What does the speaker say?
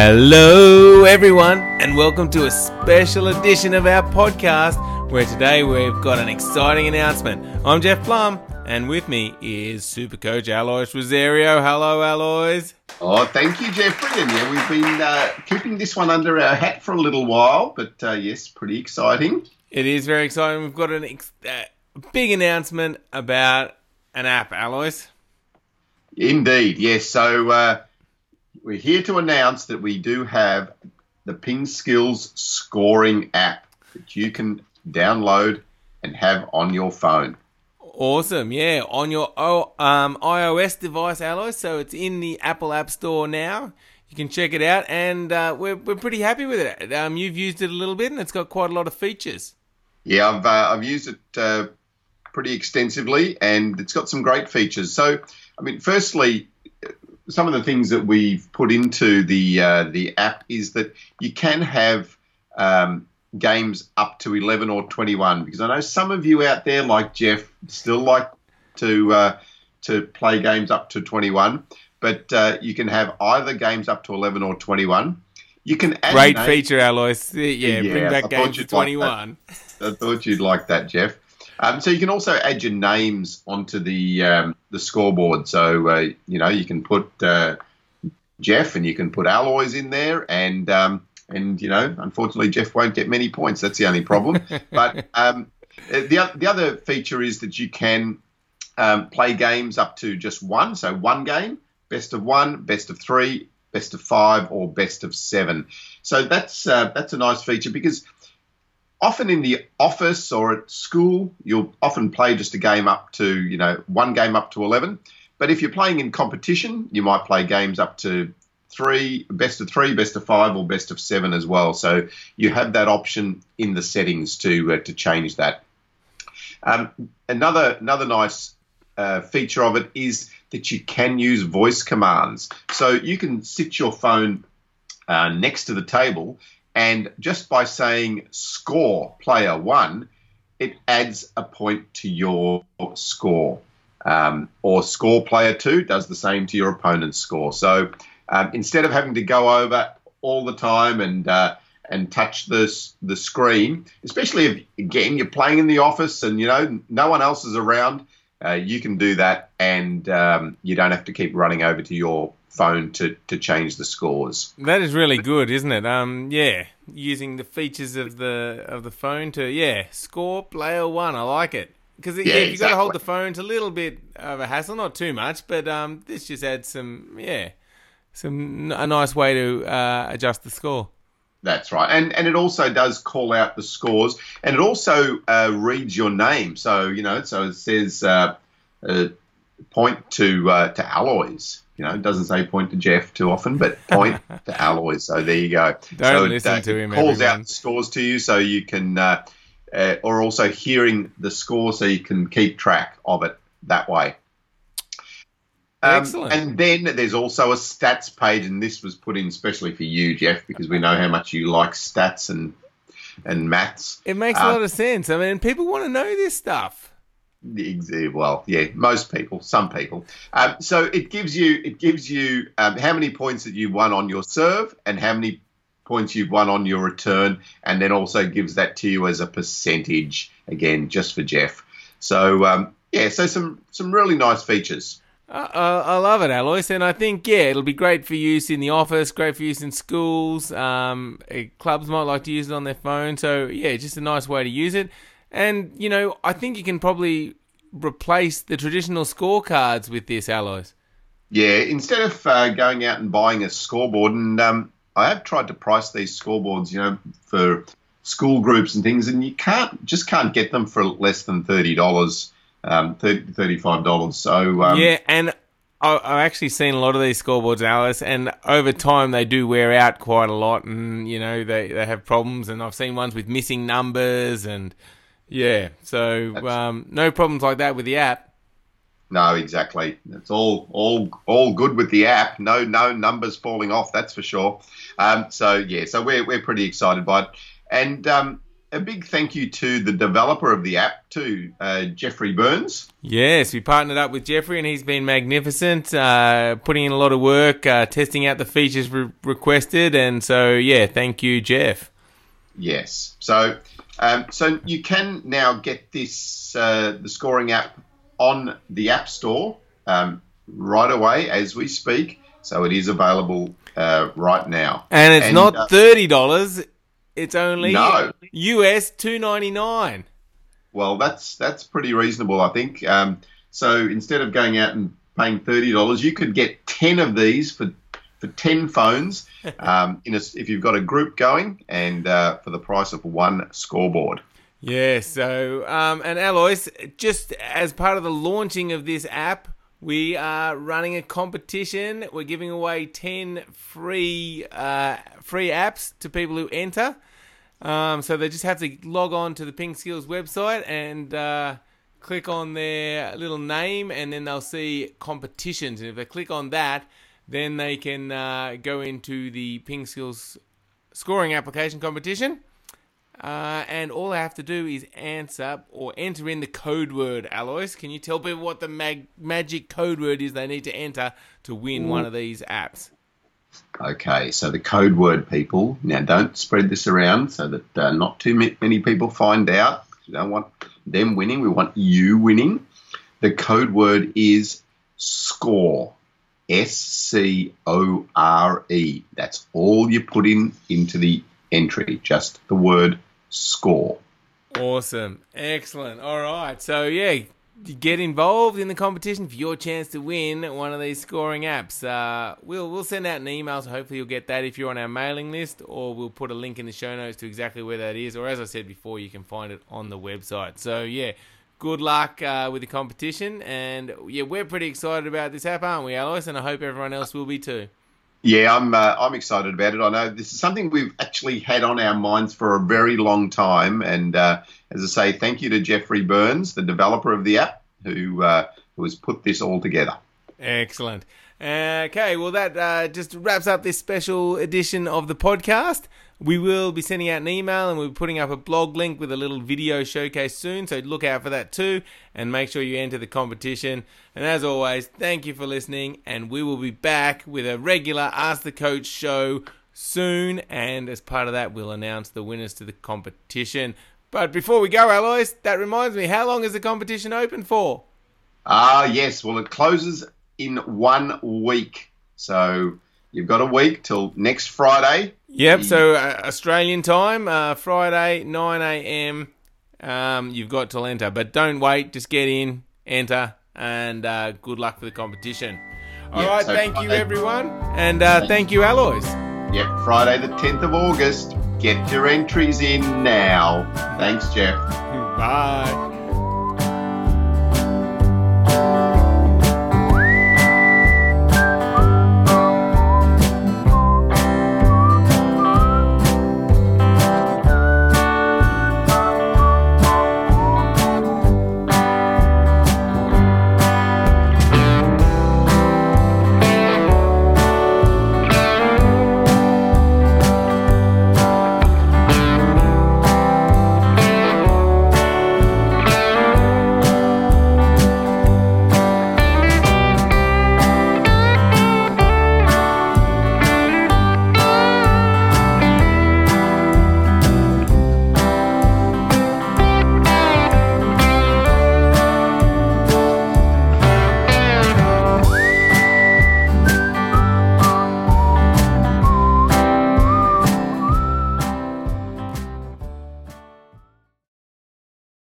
Hello, everyone, and welcome to a special edition of our podcast where today we've got an exciting announcement. I'm Jeff Plumb, and with me is Super Coach Alois Rosario. Hello, Alois. Oh, thank you, Jeffrey. And yeah, we've been uh, keeping this one under our hat for a little while, but uh, yes, pretty exciting. It is very exciting. We've got a ex- uh, big announcement about an app, Alois. Indeed, yes. So uh, we're here to announce that we do have the Ping Skills scoring app that you can download and have on your phone. Awesome, yeah, on your um, iOS device, Alois. So it's in the Apple App Store now. You can check it out, and uh, we're we're pretty happy with it. Um, you've used it a little bit, and it's got quite a lot of features. Yeah, I've uh, I've used it uh, pretty extensively, and it's got some great features. So, I mean, firstly, some of the things that we've put into the uh, the app is that you can have um, games up to 11 or 21 because I know some of you out there like Jeff still like to uh, to play games up to 21 but uh, you can have either games up to 11 or 21 you can add great feature Alois. Yeah, yeah bring back games to 21 like I thought you'd like that Jeff. Um, so you can also add your names onto the um, the scoreboard so uh, you know you can put uh, Jeff and you can put Alois in there and um, and you know, unfortunately, Jeff won't get many points. That's the only problem. but um, the the other feature is that you can um, play games up to just one, so one game, best of one, best of three, best of five, or best of seven. So that's uh, that's a nice feature because often in the office or at school, you'll often play just a game up to you know one game up to eleven. But if you're playing in competition, you might play games up to three, best of three, best of five, or best of seven as well. So you have that option in the settings to uh, to change that. Um, another another nice uh, feature of it is that you can use voice commands. So you can sit your phone uh, next to the table, and just by saying "score player one," it adds a point to your score. Um, or score player two does the same to your opponent's score. So um, instead of having to go over all the time and uh, and touch the the screen, especially if again you're playing in the office and you know no one else is around, uh, you can do that and um, you don't have to keep running over to your phone to, to change the scores. That is really good, isn't it? Um, yeah, using the features of the of the phone to yeah score player one. I like it because yeah, yeah, you exactly. got to hold the phone. It's a little bit of a hassle, not too much, but um, this just adds some yeah some a nice way to uh, adjust the score. That's right, and and it also does call out the scores, and it also uh, reads your name. So you know, so it says uh, uh point to uh, to Alois. You know, it doesn't say point to Jeff too often, but point to Alois. So there you go. Don't so listen it, to him. Calls everyone. out scores to you, so you can, uh, or also hearing the score, so you can keep track of it that way. Um, Excellent. And then there's also a stats page, and this was put in especially for you, Jeff, because we know how much you like stats and and maths. It makes a lot of sense. I mean, people want to know this stuff. Well, yeah, most people, some people. Um, so it gives you it gives you um, how many points that you won on your serve and how many points you've won on your return, and then also gives that to you as a percentage again, just for Jeff. So um, yeah, so some some really nice features. Uh, I love it, Alois, and I think yeah, it'll be great for use in the office, great for use in schools. Um, eh, clubs might like to use it on their phone, so yeah, just a nice way to use it. And you know, I think you can probably replace the traditional scorecards with this, Alois. Yeah, instead of uh, going out and buying a scoreboard, and um, I have tried to price these scoreboards, you know, for school groups and things, and you can't just can't get them for less than thirty dollars um, $35. So um, Yeah, and I've actually seen a lot of these scoreboards, Alois, and over time they do wear out quite a lot, and you know they, they have problems. And I've seen ones with missing numbers, and yeah, so um, no problems like that with the app. No, exactly. It's all all all good with the app. No no numbers falling off. That's for sure. Um, so yeah, so we're we're pretty excited by it, and um, a big thank you to the developer of the app, to uh, Jeffrey Burns. Yes, we partnered up with Jeffrey, and he's been magnificent, uh, putting in a lot of work, uh, testing out the features re- requested, and so yeah, thank you, Jeff. Yes, so um, so you can now get this uh, the scoring app on the App Store um, right away as we speak. So it is available uh, right now, and it's and, not uh, thirty dollars. It's only no. US two ninety nine. Well, that's that's pretty reasonable, I think. Um, so instead of going out and paying thirty dollars, you could get ten of these for for ten phones. Um, in a, if you've got a group going, and uh, for the price of one scoreboard. Yeah. So, um, and Alois, just as part of the launching of this app, we are running a competition. We're giving away ten free uh, free apps to people who enter. Um, so they just have to log on to the Ping Skills website and uh, click on their little name, and then they'll see competitions. And if they click on that, then they can uh, go into the Ping Skills scoring application competition. Uh, and all they have to do is answer or enter in the code word. Alois, can you tell people what the mag- magic code word is they need to enter to win one of these apps? Okay, so the code word, people. Now, don't spread this around so that uh, not too many people find out. We don't want them winning. We want you winning. The code word is score. S C O R E. That's all you put in into the entry. Just the word score. Awesome, excellent. All right, so yeah, get involved in the competition for your chance to win one of these scoring apps. Uh, we'll we'll send out an email, so hopefully you'll get that if you're on our mailing list, or we'll put a link in the show notes to exactly where that is. Or as I said before, you can find it on the website. So yeah, good luck uh, with the competition, and yeah, we're pretty excited about this app, aren't we, Alois? And I hope everyone else will be too. Yeah, I'm uh, I'm excited about it. I know this is something we've actually had on our minds for a very long time, and uh, as I say, thank you to Jeffrey Burns, the developer of the app, who uh, who has put this all together. Excellent. Okay, well that uh, just wraps up this special edition of the podcast. We will be sending out an email and we'll be putting up a blog link with a little video showcase soon, so look out for that too and make sure you enter the competition. And as always, thank you for listening and we will be back with a regular Ask the Coach show soon and as part of that we'll announce the winners to the competition. But before we go, Alois, that reminds me, how long is the competition open for? Ah, uh, yes. Well, it closes in one week. So you've got a week till next Friday. Yep. So uh, Australian time, uh, Friday, 9 a.m. Um, you've got to enter, but don't wait. Just get in, enter, and uh, good luck for the competition. All yep, right. So thank Friday. you, everyone, and uh, thank you, Alois. Yep. Friday, the 10th of August. Get your entries in now. Thanks, Jeff. Bye.